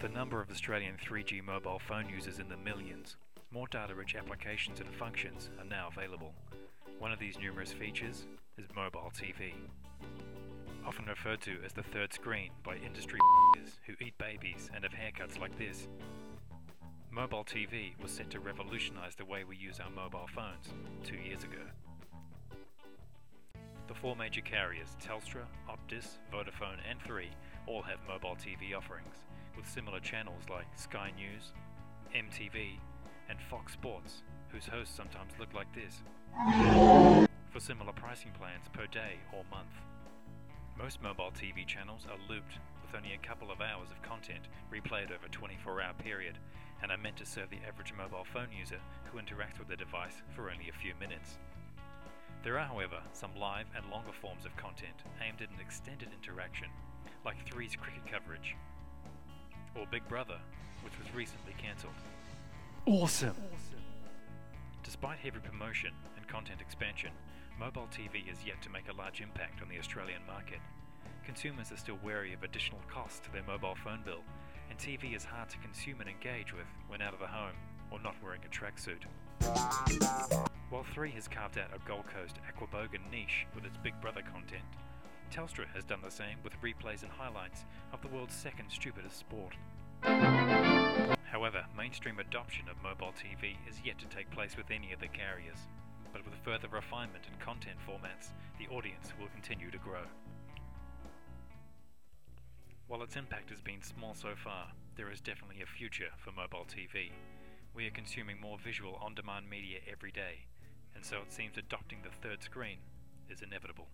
With the number of Australian 3G mobile phone users in the millions, more data-rich applications and functions are now available. One of these numerous features is mobile TV. Often referred to as the third screen by industry who eat babies and have haircuts like this. Mobile TV was set to revolutionize the way we use our mobile phones two years ago. Four major carriers, Telstra, Optus, Vodafone, and 3, all have mobile TV offerings, with similar channels like Sky News, MTV, and Fox Sports, whose hosts sometimes look like this, for similar pricing plans per day or month. Most mobile TV channels are looped, with only a couple of hours of content replayed over a 24 hour period, and are meant to serve the average mobile phone user who interacts with the device for only a few minutes. There are, however, some live and longer forms of content aimed at an extended interaction, like Three's cricket coverage, or Big Brother, which was recently cancelled. Awesome! Despite heavy promotion and content expansion, mobile TV has yet to make a large impact on the Australian market. Consumers are still wary of additional costs to their mobile phone bill, and TV is hard to consume and engage with when out of the home or not wearing a tracksuit. While 3 has carved out a Gold Coast Aquabogan niche with its Big Brother content, Telstra has done the same with replays and highlights of the world's second stupidest sport. However, mainstream adoption of mobile TV is yet to take place with any of the carriers, but with further refinement in content formats, the audience will continue to grow. While its impact has been small so far, there is definitely a future for mobile TV. We are consuming more visual on demand media every day, and so it seems adopting the third screen is inevitable.